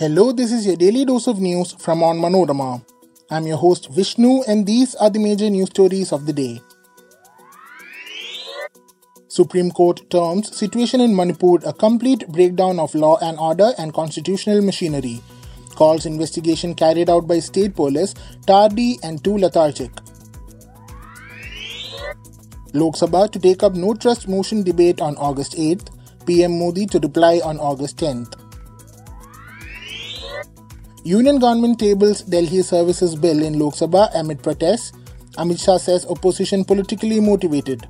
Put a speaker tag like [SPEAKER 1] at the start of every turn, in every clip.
[SPEAKER 1] Hello, this is your daily dose of news from Onmanorama. I'm your host Vishnu, and these are the major news stories of the day. Supreme Court terms situation in Manipur a complete breakdown of law and order and constitutional machinery. Calls investigation carried out by state police tardy and too lethargic. Lok Sabha to take up no trust motion debate on August 8th, PM Modi to reply on August 10th. Union government tables Delhi Services Bill in Lok Sabha amid protests. Amit Shah says opposition politically motivated.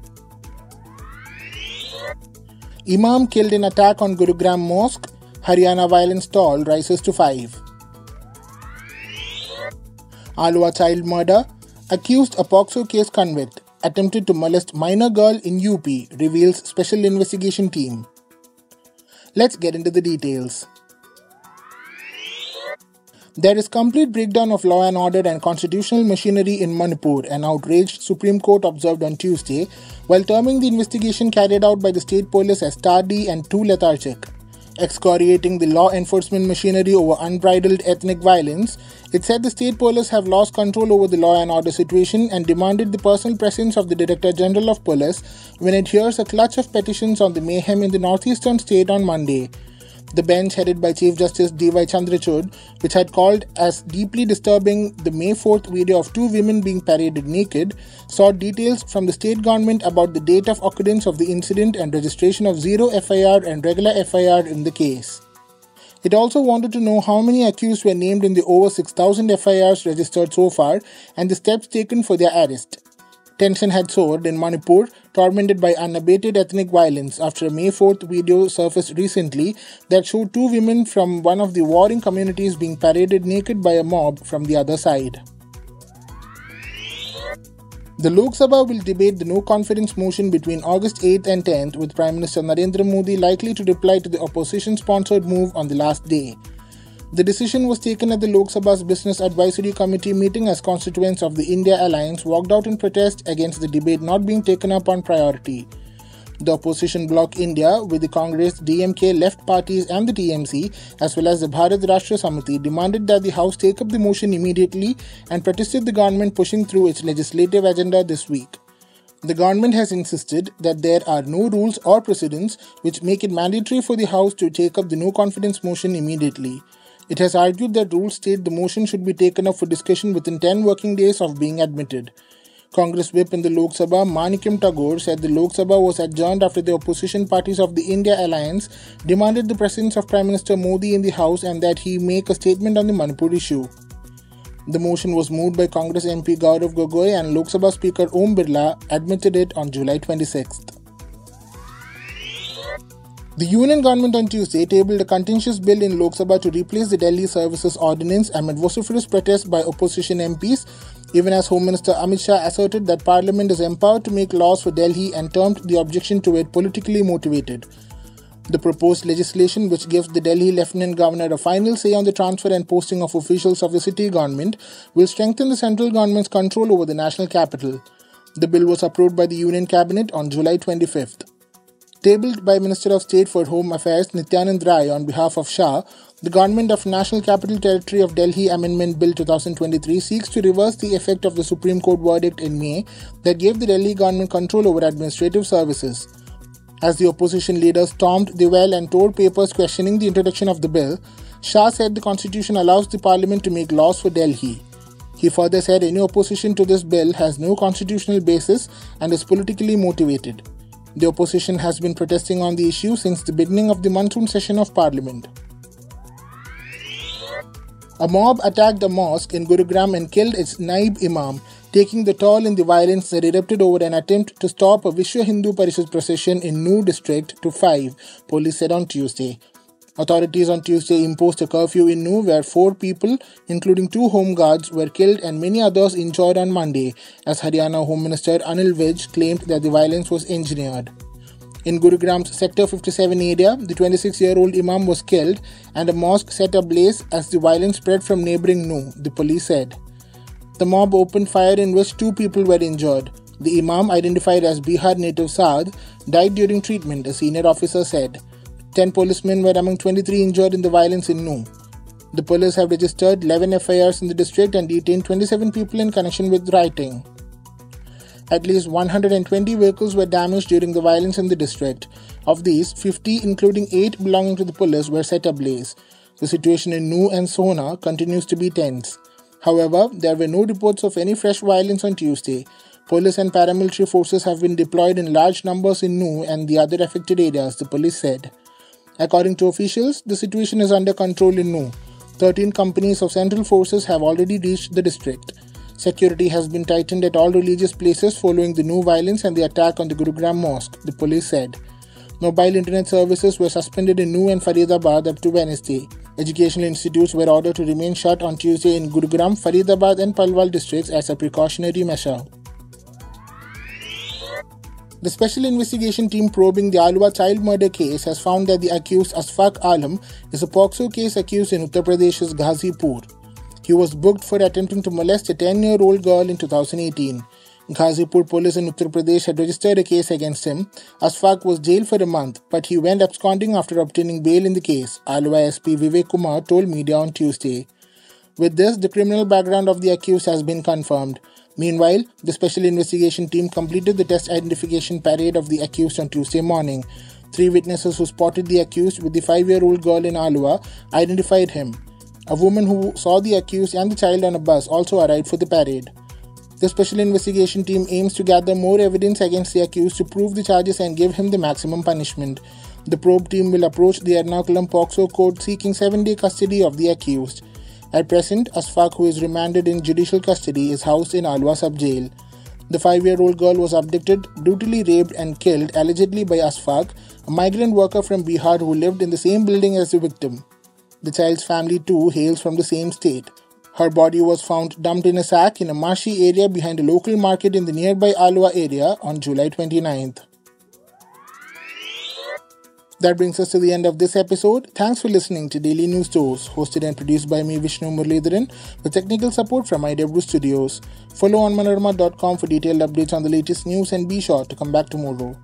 [SPEAKER 1] Imam killed in attack on Gurugram Mosque. Haryana violence toll rises to 5. Aluva child murder. Accused a POCSO case convict. Attempted to molest minor girl in UP, reveals special investigation team. Let's get into the details. There is complete breakdown of law and order and constitutional machinery in Manipur, an outraged Supreme Court observed on Tuesday, while terming the investigation carried out by the state police as tardy and too lethargic. Excoriating the law enforcement machinery over unbridled ethnic violence, it said the state police have lost control over the law and order situation and demanded the personal presence of the Director General of Police when it hears a clutch of petitions on the mayhem in the northeastern state on Monday. The bench, headed by Chief Justice D.Y. Chandrachud, which had called as deeply disturbing the May 4th video of two women being paraded naked, sought details from the state government about the date of occurrence of the incident and registration of zero FIR and regular FIR in the case. It also wanted to know how many accused were named in the over 6,000 FIRs registered so far and the steps taken for their arrest. Tension had soared in Manipur, tormented by unabated ethnic violence after a May 4th video surfaced recently that showed two women from one of the warring communities being paraded naked by a mob from the other side. The Lok Sabha will debate the no confidence motion between August 8th and 10th, with Prime Minister Narendra Modi likely to reply to the opposition sponsored move on the last day. The decision was taken at the Lok Sabha's Business Advisory Committee meeting as constituents of the India Alliance walked out in protest against the debate not being taken up on priority. The opposition bloc India, with the Congress, DMK, left parties, and the TMC, as well as the Bharat Rashtra Samiti, demanded that the House take up the motion immediately and protested the government pushing through its legislative agenda this week. The government has insisted that there are no rules or precedents which make it mandatory for the House to take up the no confidence motion immediately. It has argued that rules state the motion should be taken up for discussion within 10 working days of being admitted. Congress whip in the Lok Sabha, Manickam Tagore, said the Lok Sabha was adjourned after the opposition parties of the India Alliance demanded the presence of Prime Minister Modi in the House and that he make a statement on the Manipur issue. The motion was moved by Congress MP Gaurav Gogoi and Lok Sabha Speaker Om Birla admitted it on July 26th. The Union government on Tuesday tabled a contentious bill in Lok Sabha to replace the Delhi Services Ordinance amid vociferous protests by opposition MPs, even as Home Minister Amit Shah asserted that Parliament is empowered to make laws for Delhi and termed the objection to it politically motivated. The proposed legislation, which gives the Delhi Lieutenant Governor a final say on the transfer and posting of officials of the city government, will strengthen the central government's control over the national capital. The bill was approved by the Union Cabinet on July 25th. Tabled by Minister of State for Home Affairs Nityanand Rai on behalf of Shah, the Government of National Capital Territory of Delhi Amendment Bill 2023 seeks to reverse the effect of the Supreme Court verdict in May that gave the Delhi government control over administrative services. As the opposition leaders stormed the well and tore papers questioning the introduction of the bill, Shah said the constitution allows the parliament to make laws for Delhi. He further said any opposition to this bill has no constitutional basis and is politically motivated. The opposition has been protesting on the issue since the beginning of the monsoon session of parliament. A mob attacked a mosque in Gurugram and killed its Naib Imam, taking the toll in the violence that erupted over an attempt to stop a Vishwa Hindu Parishad procession in Nuh district to 5, police said on Tuesday. Authorities on Tuesday imposed a curfew in Nuh where four people, including two home guards, were killed and many others injured on Monday, as Haryana Home Minister Anil Vij claimed that the violence was engineered. In Gurugram's Sector 57 area, the 26 year old Imam was killed and a mosque set ablaze as the violence spread from neighboring Nuh, the police said. The mob opened fire in which two people were injured. The Imam, identified as Bihar native Saad, died during treatment, a senior officer said. 10 policemen were among 23 injured in the violence in Nuh. The police have registered 11 FIRs in the district and detained 27 people in connection with rioting. At least 120 vehicles were damaged during the violence in the district. Of these, 50, including 8 belonging to the police, were set ablaze. The situation in Nuh and Sohna continues to be tense. However, there were no reports of any fresh violence on Tuesday. Police and paramilitary forces have been deployed in large numbers in Nuh and the other affected areas, the police said. According to officials, the situation is under control in Nuh. 13 companies of central forces have already reached the district. Security has been tightened at all religious places following the new violence and the attack on the Gurugram mosque, the police said. Mobile internet services were suspended in Nuh and Faridabad up to Wednesday. Educational institutes were ordered to remain shut on Tuesday in Gurugram, Faridabad, and Palwal districts as a precautionary measure. The special investigation team probing the Aluva child murder case has found that the accused Asfaq Alam is a POCSO case accused in Uttar Pradesh's Ghazipur. He was booked for attempting to molest a 10 year old girl in 2018. Ghazipur police in Uttar Pradesh had registered a case against him. Asfaq was jailed for a month, but he went absconding after obtaining bail in the case, Aluva SP Vivek Kumar told media on Tuesday. With this, the criminal background of the accused has been confirmed. Meanwhile, the special investigation team completed the test identification parade of the accused on Tuesday morning. Three witnesses who spotted the accused with the five year old girl in Aluva identified him. A woman who saw the accused and the child on a bus also arrived for the parade. The special investigation team aims to gather more evidence against the accused to prove the charges and give him the maximum punishment. The probe team will approach the Ernakulam POCSO court seeking seven day custody of the accused. At present, Asfaq, who is remanded in judicial custody, is housed in Aluva sub jail. The five year old girl was abducted, brutally raped, and killed allegedly by Asfaq, a migrant worker from Bihar who lived in the same building as the victim. The child's family too hails from the same state. Her body was found dumped in a sack in a marshy area behind a local market in the nearby Aluva area on July 29th. That brings us to the end of this episode. Thanks for listening to Daily News Dose, hosted and produced by me, Vishnu Muralidharan, with technical support from IW Studios. Follow onmanorama.com for detailed updates on the latest news and be sure to come back tomorrow.